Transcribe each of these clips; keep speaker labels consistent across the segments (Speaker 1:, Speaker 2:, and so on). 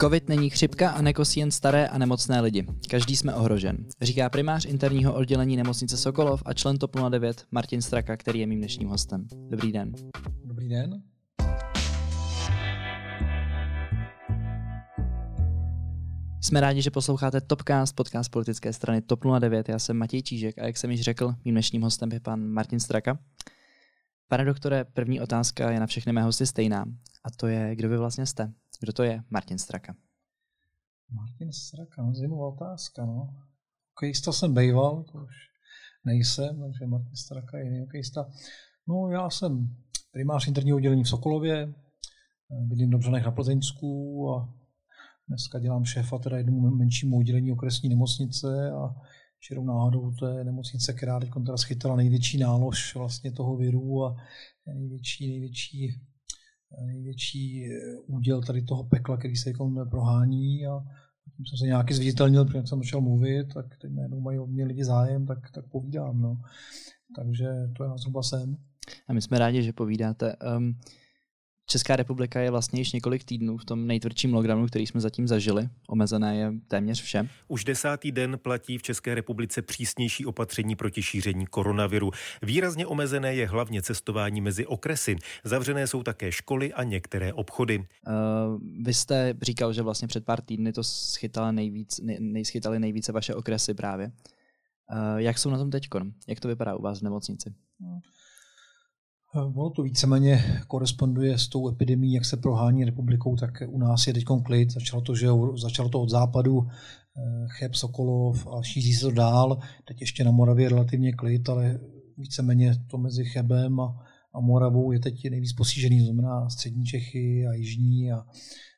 Speaker 1: Covid není chřipka a nekosí jen staré a nemocné lidi. Každý jsme ohrožen, říká primář interního oddělení nemocnice Sokolov a člen TOP 09 Martin Straka, který je mým dnešním hostem. Dobrý den.
Speaker 2: Dobrý den.
Speaker 1: Jsme rádi, že posloucháte Topcast, podcast politické strany TOP 09. Já jsem Matěj Čížek a jak jsem již řekl, mým dnešním hostem je pan Martin Straka. Pane doktore, první otázka je na všechny mé hosty stejná. A to je, kdo vy vlastně jste? Kdo to je Martin Straka?
Speaker 2: Martin Straka, no, zajímavá otázka. No. Hokejista jsem bejval, to už nejsem, takže Martin Straka je jiný hokejista. No já jsem primář interního oddělení v Sokolově, bydlím v Dobřanech na Plzeňsku a dneska dělám šéfa teda jednomu menšímu oddělení okresní nemocnice a čirou náhodou to je nemocnice, která teď teda schytala největší nálož vlastně toho viru a největší, největší největší eh, úděl tady toho pekla, který se jako prohání a tím jsem se nějaký zviditelnil, protože jsem začal mluvit, tak teď najednou mají o mě lidi zájem, tak, tak povídám. No. Takže to já zhruba jsem.
Speaker 1: A my jsme rádi, že povídáte. Um, Česká republika je vlastně již několik týdnů v tom nejtvrdším lockdownu, který jsme zatím zažili. Omezené je téměř vše.
Speaker 3: Už desátý den platí v České republice přísnější opatření proti šíření koronaviru. Výrazně omezené je hlavně cestování mezi okresy. Zavřené jsou také školy a některé obchody. Uh,
Speaker 1: vy jste říkal, že vlastně před pár týdny to schytali nejvíc, nej, schytali nejvíce vaše okresy právě. Uh, jak jsou na tom teď? Jak to vypadá u vás v nemocnici? No.
Speaker 2: Ono to víceméně koresponduje s tou epidemí, jak se prohání republikou, tak u nás je teď klid. Začalo to, že začalo to od západu, eh, Cheb, Sokolov a šíří se to dál. Teď ještě na Moravě je relativně klid, ale víceméně to mezi Chebem a, a Moravou je teď nejvíc posížený, to znamená střední Čechy a jižní a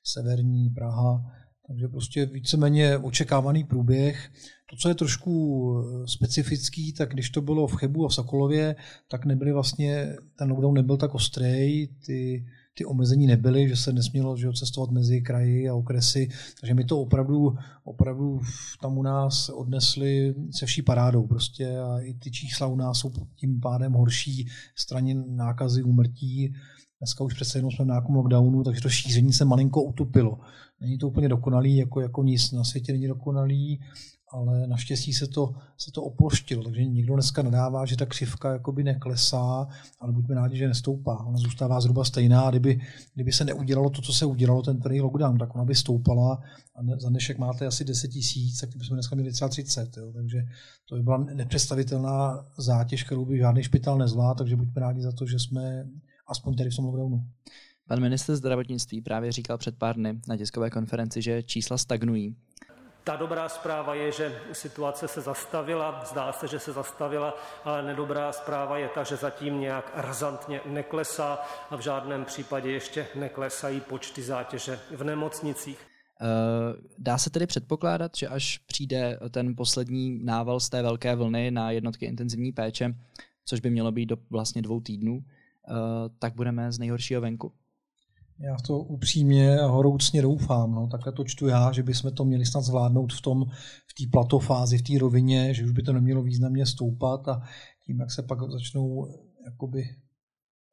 Speaker 2: severní Praha. Takže prostě víceméně očekávaný průběh. To, co je trošku eh, specifický, tak když to bylo v Chebu a v Sokolově, tak nebyly vlastně, ten lockdown nebyl tak ostrý, ty, ty omezení nebyly, že se nesmělo že cestovat mezi kraji a okresy, takže my to opravdu, opravdu tam u nás odnesli se vší parádou prostě a i ty čísla u nás jsou tím pádem horší straně nákazy, úmrtí. Dneska už přece jenom jsme v nějakém lockdownu, takže to šíření se malinko utupilo. Není to úplně dokonalý, jako, jako nic na světě není dokonalý, ale naštěstí se to, se to oploštilo, takže nikdo dneska nadává, že ta křivka jakoby neklesá, ale buďme rádi, že nestoupá. Ona zůstává zhruba stejná a kdyby, kdyby se neudělalo to, co se udělalo, ten první lockdown, tak ona by stoupala a ne, za dnešek máte asi 10 tisíc, tak bychom dneska měli třeba 30. Jo. Takže to by byla nepředstavitelná zátěž, kterou by žádný špitál nezvládl, takže buďme rádi za to, že jsme aspoň tady v tom lockdownu.
Speaker 1: Pan minister zdravotnictví právě říkal před pár dny na tiskové konferenci, že čísla stagnují.
Speaker 4: Ta dobrá zpráva je, že situace se zastavila, zdá se, že se zastavila, ale nedobrá zpráva je ta, že zatím nějak razantně neklesá a v žádném případě ještě neklesají počty zátěže v nemocnicích. Eh,
Speaker 1: dá se tedy předpokládat, že až přijde ten poslední nával z té velké vlny na jednotky intenzivní péče, což by mělo být do vlastně dvou týdnů, eh, tak budeme z nejhoršího venku?
Speaker 2: Já to upřímně a horoucně doufám. No. Takhle to čtu já, že bychom to měli snad zvládnout v tom, v té platofázi, v té rovině, že už by to nemělo významně stoupat a tím, jak se pak začnou jakoby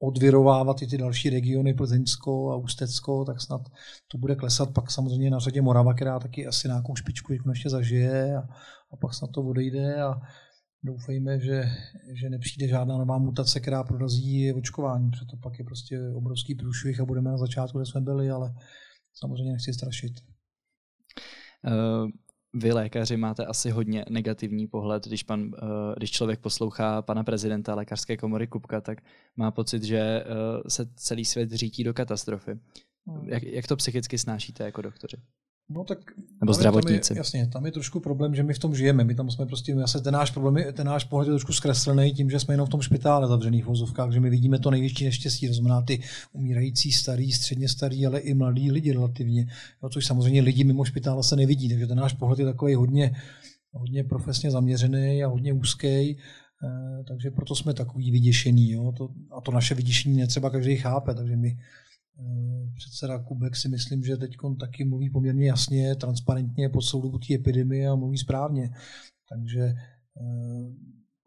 Speaker 2: odvirovávat i ty další regiony, Plzeňsko a Ústecko, tak snad to bude klesat. Pak samozřejmě na řadě Morava, která taky asi nějakou špičku ještě zažije a, a pak snad to odejde a doufejme, že, že nepřijde žádná nová mutace, která prorazí očkování, protože to pak je prostě obrovský průšvih a budeme na začátku, kde jsme byli, ale samozřejmě nechci strašit.
Speaker 1: Uh, vy lékaři máte asi hodně negativní pohled, když, pan, uh, když člověk poslouchá pana prezidenta lékařské komory Kupka, tak má pocit, že uh, se celý svět řítí do katastrofy. Hmm. Jak, jak to psychicky snášíte jako doktoři?
Speaker 2: No tak
Speaker 1: nebo zdravotníci.
Speaker 2: Tam je, jasně, tam je trošku problém, že my v tom žijeme. My tam jsme prostě, asi ten náš problém, je, ten náš pohled je trošku zkreslený tím, že jsme jenom v tom špitále zavřených vozovkách, že my vidíme to největší neštěstí, to znamená ty umírající starý, středně starý, ale i mladí lidi relativně. No, což samozřejmě lidi mimo špitále se nevidí, takže ten náš pohled je takový hodně, hodně profesně zaměřený a hodně úzký. Eh, takže proto jsme takový vyděšený. Jo? To, a to naše vyděšení netřeba každý chápe, takže my předseda Kubek si myslím, že teď taky mluví poměrně jasně, transparentně po celou té epidemie a mluví správně. Takže eh,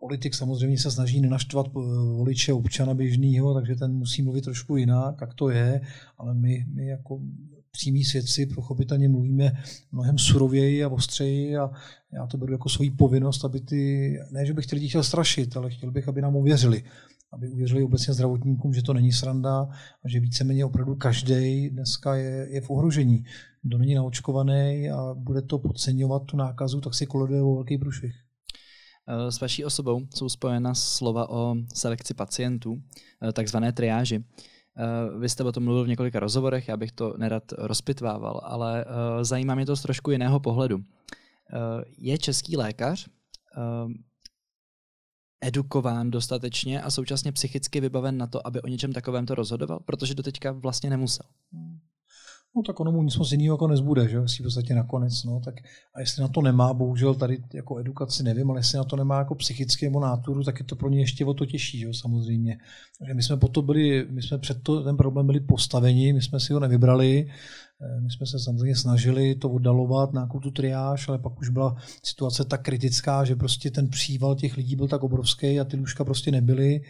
Speaker 2: politik samozřejmě se snaží nenaštvat voliče občana běžného, takže ten musí mluvit trošku jinak, jak to je, ale my, my jako přímí svědci pochopitelně mluvíme mnohem surověji a ostřeji a já to beru jako svoji povinnost, aby ty, ne, že bych ty lidi chtěl strašit, ale chtěl bych, aby nám uvěřili. Aby uvěřili obecně zdravotníkům, že to není sranda a že víceméně opravdu každý dneska je, je v ohrožení. Kdo není naočkovaný a bude to podceňovat tu nákazu, tak si koloduje o velký průšvih.
Speaker 1: S vaší osobou jsou spojena slova o selekci pacientů, takzvané triáži. Eh, vy jste o tom mluvil v několika rozhovorech, já bych to nerad rozpitvával, ale eh, zajímá mě to z trošku jiného pohledu. Eh, je český lékař edukován dostatečně a současně psychicky vybaven na to, aby o něčem takovém to rozhodoval? Protože do teďka vlastně nemusel. Hmm.
Speaker 2: No tak ono mu nic moc jiného jako nezbude, že si v podstatě nakonec. No, tak a jestli na to nemá, bohužel tady jako edukaci nevím, ale jestli na to nemá jako psychický nebo náturu, tak je to pro ně ještě o to těžší, že samozřejmě. Takže my jsme po to byli, my jsme před to, ten problém byli postaveni, my jsme si ho nevybrali, eh, my jsme se samozřejmě snažili to oddalovat, nějakou tu triáž, ale pak už byla situace tak kritická, že prostě ten příval těch lidí byl tak obrovský a ty lůžka prostě nebyly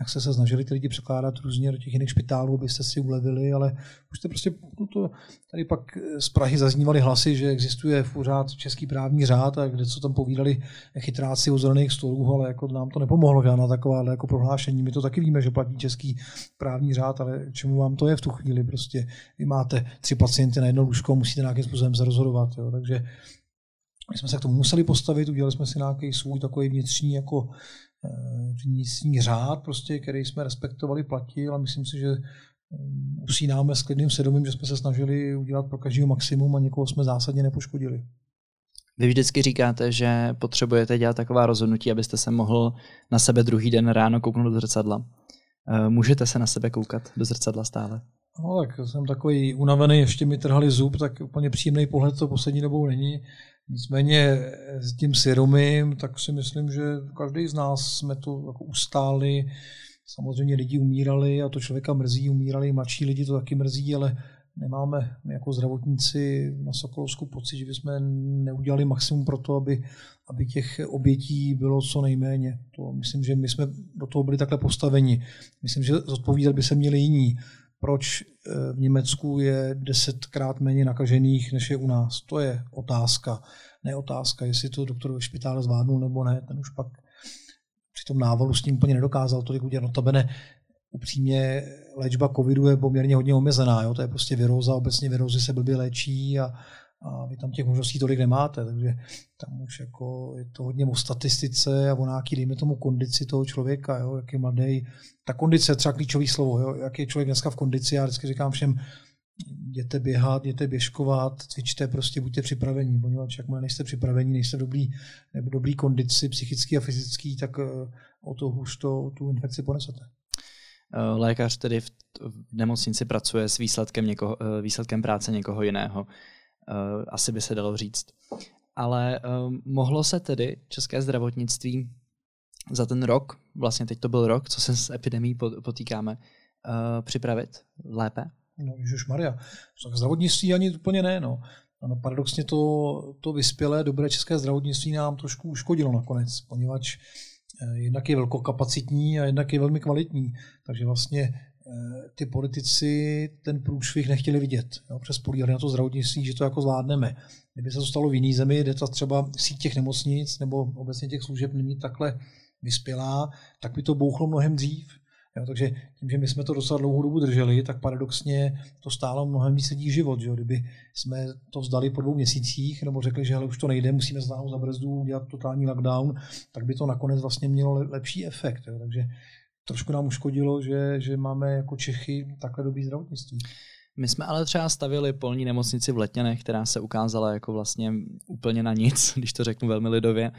Speaker 2: jak se se snažili ty lidi překládat různě do těch jiných špitálů, abyste si ulevili, ale už jste prostě no to, tady pak z Prahy zaznívaly hlasy, že existuje pořád český právní řád a kde co tam povídali chytráci u zelených stolů, ale jako nám to nepomohlo žádná taková jako prohlášení. My to taky víme, že platí český právní řád, ale čemu vám to je v tu chvíli? Prostě vy máte tři pacienty na jedno lůžko, musíte nějakým způsobem se rozhodovat. Jo. Takže my jsme se k tomu museli postavit, udělali jsme si nějaký svůj takový vnitřní jako Eh, vnitřní řád, prostě, který jsme respektovali, platil a myslím si, že eh, usínáme s klidným svědomím, že jsme se snažili udělat pro každého maximum a někoho jsme zásadně nepoškodili.
Speaker 1: Vy vždycky říkáte, že potřebujete dělat taková rozhodnutí, abyste se mohl na sebe druhý den ráno kouknout do zrcadla. Eh, můžete se na sebe koukat do zrcadla stále?
Speaker 2: No tak jsem takový unavený, ještě mi trhali zub, tak úplně příjemný pohled to poslední dobou není. Nicméně s tím svědomím, tak si myslím, že každý z nás jsme to jako ustáli. Samozřejmě lidi umírali a to člověka mrzí, umírali mladší lidi, to taky mrzí, ale nemáme my jako zdravotníci na Sokolovsku pocit, že bychom neudělali maximum pro to, aby, aby těch obětí bylo co nejméně. To myslím, že my jsme do toho byli takhle postaveni. Myslím, že zodpovídat by se měli jiní proč eh, v Německu je desetkrát méně nakažených, než je u nás. To je otázka. Ne otázka, jestli to doktor ve špitále zvládnul nebo ne. Ten už pak při tom návalu s tím úplně nedokázal tolik udělat. Notabene upřímně léčba covidu je poměrně hodně omezená. Jo? To je prostě viróza, obecně virózy se blbě léčí a, a vy tam těch možností tolik nemáte, takže tam už jako je to hodně o statistice a o nějaký, dejme tomu, kondici toho člověka, jo, jak je mladý. Ta kondice je třeba klíčový slovo, jo, jak je člověk dneska v kondici, já vždycky říkám všem, jděte běhat, jděte běžkovat, cvičte, prostě buďte připravení, poněvadž jak nejste připravení, nejste dobrý, nebo dobrý kondici, psychický a fyzický, tak eh, o to už to, tu infekci ponesete.
Speaker 1: Eh, lékař tedy v nemocnici pracuje s výsledkem, někoho, eh, výsledkem práce někoho jiného. Eh, asi by se dalo říct. Ale um, mohlo se tedy české zdravotnictví za ten rok, vlastně teď to byl rok, co se s epidemí potýkáme, uh, připravit lépe?
Speaker 2: No, Ježiš Maria, tak zdravotnictví ani úplně ne. No. Ano, paradoxně to, to vyspělé, dobré české zdravotnictví nám trošku uškodilo nakonec, poněvadž jednak je velkokapacitní a jednak je velmi kvalitní. Takže vlastně Eh, ty politici ten průšvih nechtěli vidět. Jo, přes políhali na to zdravotnictví, že to jako zvládneme. Kdyby se to stalo v jiné zemi, kde ta třeba síť těch nemocnic nebo obecně těch služeb není takhle vyspělá, tak by to bouchlo mnohem dřív. Jo, takže tím, že my jsme to docela dlouhou dobu drželi, tak paradoxně to stálo mnohem víc lidí život. Že? Kdyby jsme to vzdali po dvou měsících nebo řekli, že hele, už to nejde, musíme znáhnout za brzdu, udělat totální lockdown, tak by to nakonec vlastně mělo lepší efekt. Jo? Takže trošku nám uškodilo, že, že máme jako Čechy takhle dobrý zdravotnictví.
Speaker 1: My jsme ale třeba stavili polní nemocnici v Letněnech, která se ukázala jako vlastně úplně na nic, když to řeknu velmi lidově.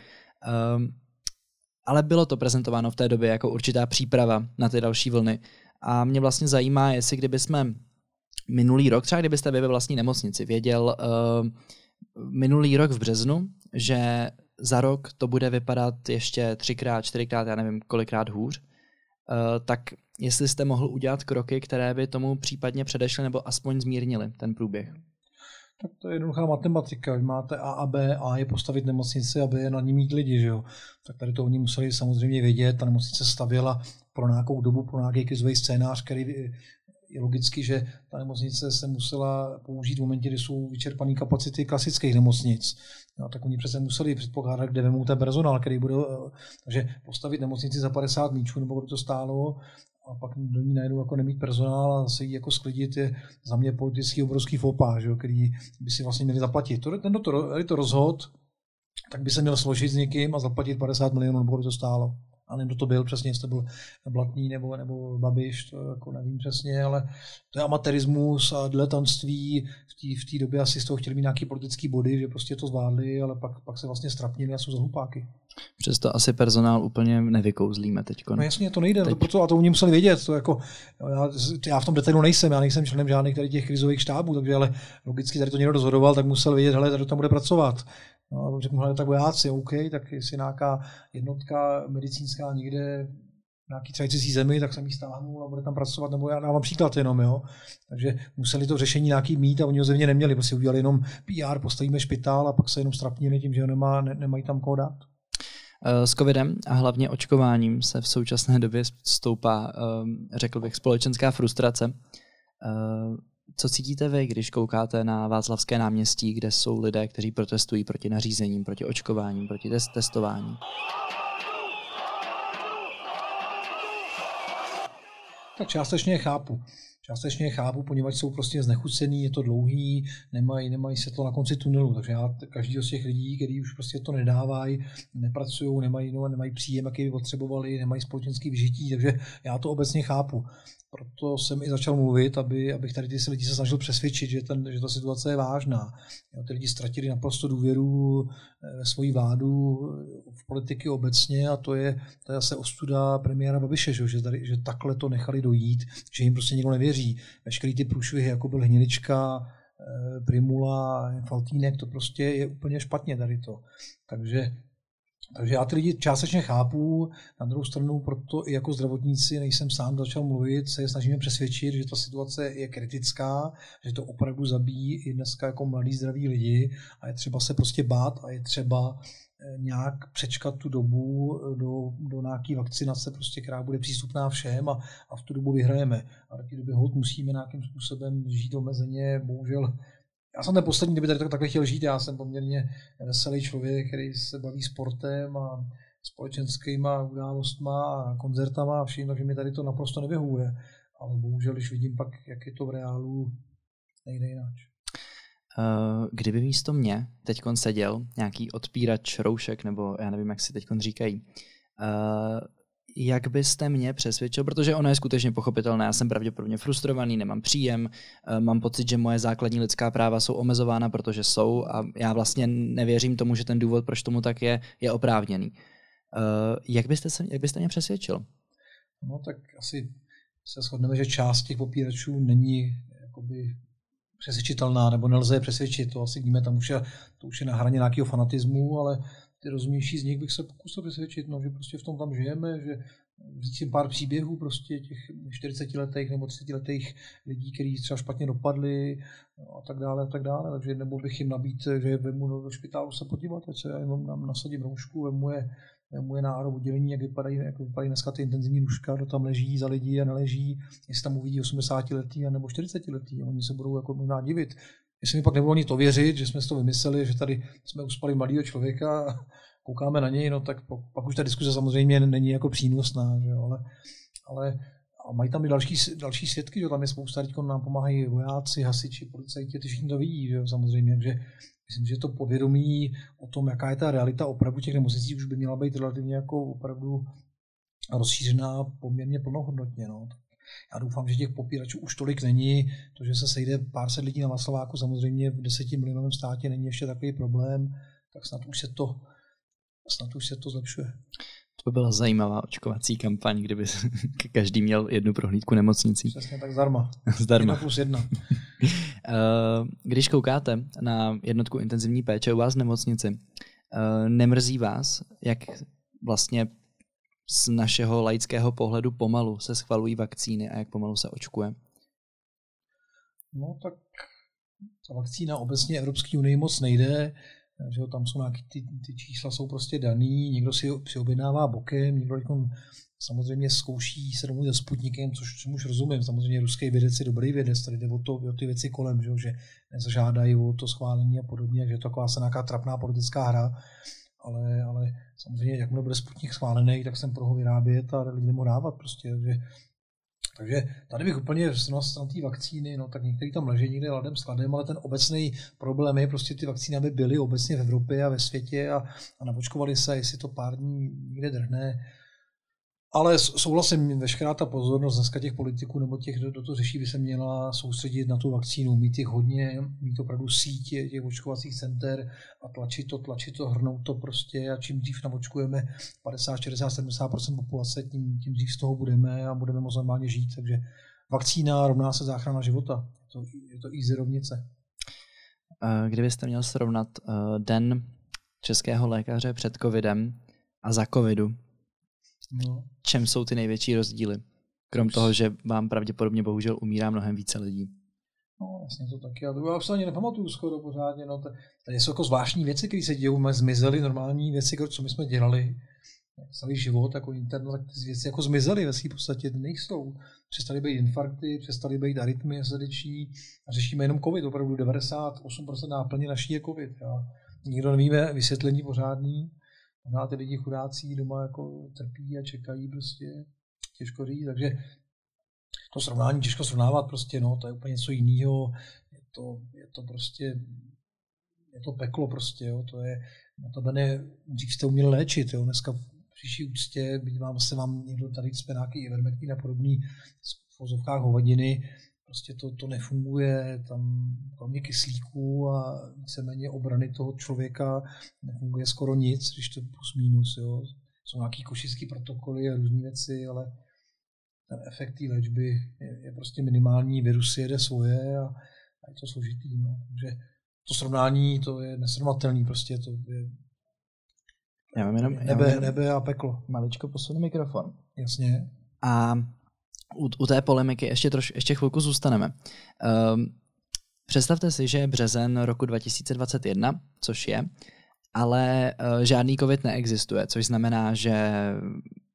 Speaker 1: Um, ale bylo to prezentováno v té době jako určitá příprava na ty další vlny. A mě vlastně zajímá, jestli kdyby jsme minulý rok, třeba kdybyste vy ve vlastní nemocnici věděl uh, minulý rok v březnu, že za rok to bude vypadat ještě třikrát, čtyřikrát, já nevím kolikrát hůř, Eh, tak jestli jste mohl udělat kroky, které by tomu případně předešly nebo aspoň zmírnili ten průběh.
Speaker 2: Tak to je jednoduchá matematika. Vy máte A a B, A je postavit nemocnici a B je na ní mít lidi. Že jo? Tak tady to oni museli samozřejmě vědět. Ta nemocnice stavěla pro nějakou dobu, pro nějaký krizový scénář, který je logicky, že ta nemocnice se musela použít v momentě, kdy jsou vyčerpané kapacity klasických nemocnic. No, tak oni přece museli předpokládat, kde vemou ten personál, který bude, eh, takže postavit nemocnici za 50 míčů, nebo kolik to stálo, a pak do ní najednou jako nemít personál a se jí jako sklidit je za mě politický obrovský fopa, že jo, který by si vlastně měli zaplatit. To, ten, to, to rozhod, tak by se měl složit s někým a zaplatit 50 milionů, nebo kolik to stálo a nevím, kdo to byl přesně, jestli to byl Blatný nebo, nebo Babiš, to jako nevím přesně, ale to je amatérismus a diletantství. V té v době asi z toho chtěli mít nějaký politický body, že prostě to zvládli, ale pak, pak se vlastně strapnili a jsou za hlupáky.
Speaker 1: Přesto asi personál úplně nevykouzlíme teď.
Speaker 2: No jasně, to nejde, teď. to proto, a to oni museli vědět. To jako, já, já, v tom detailu nejsem, já nejsem členem žádných tady těch krizových štábů, takže ale logicky tady to někdo rozhodoval, tak musel vědět, hele, tady to bude pracovat. No, řeknu, hele, tak vojáci, OK, tak jestli nějaká jednotka medicínská někde nějaký třeba cizí zemi, tak jsem ji stáhnul a bude tam pracovat, nebo já dávám příklad jenom, jo. Takže museli to řešení nějaký mít a oni ho země neměli, prostě udělali jenom PR, postavíme špitál a pak se jenom strapnili tím, že ho nemá, ne, nemají tam koho dát.
Speaker 1: Eh, s covidem a hlavně očkováním se v současné době stoupá, ehm, řekl bych, společenská frustrace. Co cítíte vy, když koukáte na Václavské náměstí, kde jsou lidé, kteří protestují proti nařízením, proti očkováním, proti test- testování?
Speaker 2: Tak částečně chápu. Částečně chápu, poněvadž jsou prostě znechucený, je to dlouhý, nemají, nemají se to na konci tunelu. Takže já každý z těch lidí, kteří už prostě to nedávají, nepracují, nemají, no, nemají příjem, jaký by potřebovali, nemají společenský vyžití, takže já to obecně chápu. Proto jsem i začal mluvit, aby, abych tady ty lidi se snažil přesvědčit, že, ten, že ta situace je vážná. Jo, ty lidi ztratili naprosto důvěru ve eh, svoji vládu, v politiky obecně a to je, to je zase ostuda premiéra Babiše, že, že, tady, že takhle to nechali dojít, že jim prostě nikdo nevěří. Veškerý ty průšvihy, jako byl Hnilička, eh, Primula, Faltínek, to prostě je úplně špatně tady to. Takže takže já ty lidi částečně chápu, na druhou stranu proto i jako zdravotníci nejsem sám začal mluvit, se je snažíme přesvědčit, že ta situace je kritická, že to opravdu zabíjí i dneska jako mladí zdraví lidi a je třeba se prostě bát a je třeba eh, nějak přečkat tu dobu eh, do, do nějaké vakcinace, prostě, která bude přístupná všem a, a v tu dobu vyhrajeme. A v té době hod musíme nějakým způsobem žít omezeně, bohužel já jsem ten poslední, kdyby tady takhle chtěl žít, já jsem poměrně veselý člověk, který se baví sportem a společenskýma událostma a koncertama a vším, takže mi tady to naprosto nevyhuje. Ale bohužel, když vidím pak, jak je to v reálu, nejde jinak.
Speaker 1: Uh, kdyby místo mě teď seděl nějaký odpírač roušek, nebo já nevím, jak si teď říkají, uh, jak byste mě přesvědčil, protože ono je skutečně pochopitelné, já jsem pravděpodobně frustrovaný, nemám příjem, eh, mám pocit, že moje základní lidská práva jsou omezována, protože jsou a já vlastně nevěřím tomu, že ten důvod, proč tomu tak je, je oprávněný. Eh, jak byste, se, jak byste mě přesvědčil?
Speaker 2: No tak asi se shodneme, že část těch popíračů není jakoby přesvědčitelná, nebo nelze je přesvědčit, to asi víme, tam už je, to už je na hraně nějakého fanatismu, ale ty rozumnější z nich bych se pokusil přesvědčit, no, že prostě v tom tam žijeme, že říct pár příběhů prostě těch 40 letých nebo 30 letých lidí, kteří třeba špatně dopadli no, a tak dále a tak dále, takže nebo bych jim nabít, že vemu do špitálu se podívat, se já jenom nám nasadím roušku, vemu je, vemu je na oddělení, jak vypadají, jak vypadají dneska ty intenzivní nůžka, kdo tam leží za lidi a neleží, jestli tam uvidí 80 letý nebo 40 letý, oni se budou jako možná divit, Jestli mi pak nebylo nic to věřit, že jsme si to vymysleli, že tady jsme uspali mladého člověka a koukáme na něj, no tak pak už ta diskuze samozřejmě není jako přínosná, že jo, ale, ale a mají tam i další, další svědky, že tam je spousta lidí, nám pomáhají vojáci, hasiči, policajti, ty všichni to vidí, že jo, samozřejmě, takže myslím, že to povědomí o tom, jaká je ta realita opravdu těch nemocnicí, už by měla být relativně jako opravdu rozšířená poměrně plnohodnotně. No. Já doufám, že těch popíračů už tolik není. To, že se sejde pár set lidí na Václaváku, samozřejmě v deseti milionovém státě není ještě takový problém, tak snad už se to, snad už se to zlepšuje.
Speaker 1: To by byla zajímavá očkovací kampaň, kdyby každý měl jednu prohlídku nemocnicí.
Speaker 2: Přesně tak zdarma.
Speaker 1: zdarma.
Speaker 2: Jedna plus jedna.
Speaker 1: Eh, když koukáte na jednotku intenzivní péče u vás v nemocnici, eh, nemrzí vás, jak vlastně z našeho laického pohledu pomalu se schvalují vakcíny a jak pomalu se očkuje?
Speaker 2: No tak ta vakcína obecně Evropské unii moc nejde, že tam jsou nějaký, ty, ty čísla jsou prostě daný, někdo si, si objednává bokem, někdo samozřejmě zkouší se domů se Sputnikem, což čemuž rozumím. Samozřejmě ruský vědec je dobrý vědec, tady jde o, to, o ty věci kolem, že, že nezažádají o to schválení a podobně, že je to taková se nějaká trapná politická hra, ale, ale samozřejmě, jakmile bude Sputnik schválený, tak jsem pro ho vyrábět a lidi mu dávat prostě. že takže tady bych úplně na stran té vakcíny, no tak některý tam leží někde ladem skladem, ale ten obecný problém je prostě ty vakcíny, aby byly obecně v Evropě a ve světě a, a napočkovali se, jestli to pár dní někde drhne, ale souhlasím, veškerá ta pozornost dneska těch politiků nebo těch, kdo to řeší, by se měla soustředit na tu vakcínu, mít těch hodně, mít opravdu sítě těch očkovacích center a tlačit to, tlačit to, hrnout to prostě a čím dřív naočkujeme 50, 60, 70% populace, tím, tím dřív z toho budeme a budeme moc normálně žít. Takže vakcína rovná se záchrana života. Je to, je to easy rovnice.
Speaker 1: Kdybyste měl srovnat eh, den českého lékaře před covidem a za covidu, No. Čem jsou ty největší rozdíly? Krom toho, že vám pravděpodobně bohužel umírá mnohem více lidí.
Speaker 2: No, jasně to taky. Já to já už se ani nepamatuju skoro pořádně. No, tady jsou jako zvláštní věci, které se dějí. Zmizely normální věci, co my jsme dělali celý život, jako internet, tak ty věci jako zmizely ve své podstatě, nejsou. Přestali být infarkty, přestali být arytmie srdeční a řešíme jenom covid. Opravdu 98% náplně naší je covid. Já. Nikdo nevíme vysvětlení pořádný. Možná ty lidi chudácí doma jako trpí a čekají prostě, těžko říct, takže to srovnání těžko srovnávat prostě, no, to je úplně něco jiného, je to, je to prostě, je to peklo prostě, jo, to je, no to ne, dřív jste uměli léčit, jo, dneska příští úctě, byť vám se vám někdo tady cpe nějaký ivermectin a podobný v vozovkách hovadiny, prostě to, to nefunguje, tam kromě kyslíku a víceméně obrany toho člověka nefunguje skoro nic, když to plus minus, jo. Jsou nějaký košický protokoly a různé věci, ale ten efekt té léčby je, je, prostě minimální, virus jede svoje a, a je to složitý. No. Takže to srovnání to je nesrovnatelný, prostě to je
Speaker 1: já mám jenom,
Speaker 2: nebe, já mám nebe a peklo.
Speaker 1: Maličko posunu mikrofon.
Speaker 2: Jasně.
Speaker 1: A u, u té polemiky ještě, troš, ještě chvilku zůstaneme. Um, představte si, že je březen roku 2021, což je, ale uh, žádný covid neexistuje, což znamená, že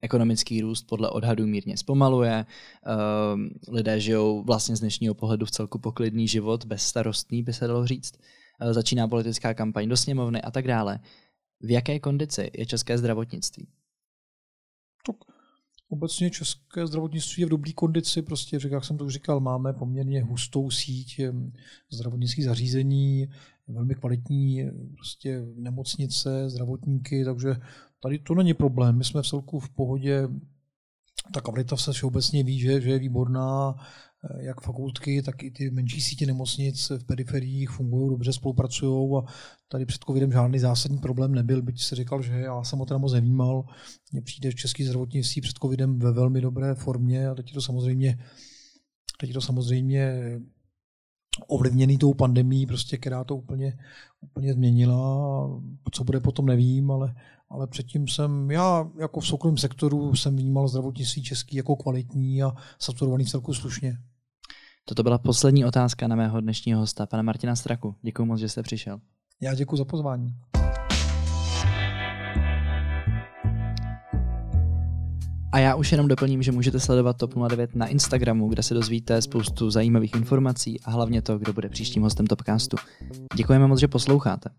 Speaker 1: ekonomický růst podle odhadů mírně zpomaluje, uh, lidé žijou vlastně z dnešního pohledu v celku poklidný život, bezstarostný by se dalo říct, uh, začíná politická kampaň do sněmovny a tak dále. V jaké kondici je české zdravotnictví?
Speaker 2: Obecně české zdravotnictví je v dobré kondici, prostě, jak jsem to už říkal, máme poměrně hustou síť zdravotnických zařízení, velmi kvalitní prostě nemocnice, zdravotníky, takže tady to není problém. My jsme v celku v pohodě, ta kvalita se všeobecně ví, že, že je výborná, Eh, jak fakultky, tak i ty menší sítě nemocnic v periferiích fungují dobře, spolupracují a tady před covidem žádný zásadní problém nebyl, byť se říkal, že já jsem ho teda moc nevnímal. Mně přijde český zdravotnictví před covidem ve velmi dobré formě a teď je to samozřejmě, teď je to samozřejmě ovlivněný tou pandemí, prostě, která to úplně, úplně změnila. Co bude potom, nevím, ale, ale předtím jsem, já jako v soukromém sektoru jsem vnímal zdravotnictví český jako kvalitní a saturovaný celku slušně.
Speaker 1: Toto byla poslední otázka na mého dnešního hosta, pana Martina Straku. Děkuji moc, že jste přišel.
Speaker 2: Já děkuji za pozvání.
Speaker 1: A já už jenom doplním, že můžete sledovat TOP 09 na Instagramu, kde se dozvíte spoustu zajímavých informací a hlavně to, kdo bude příštím hostem Topcastu. Děkujeme moc, že posloucháte.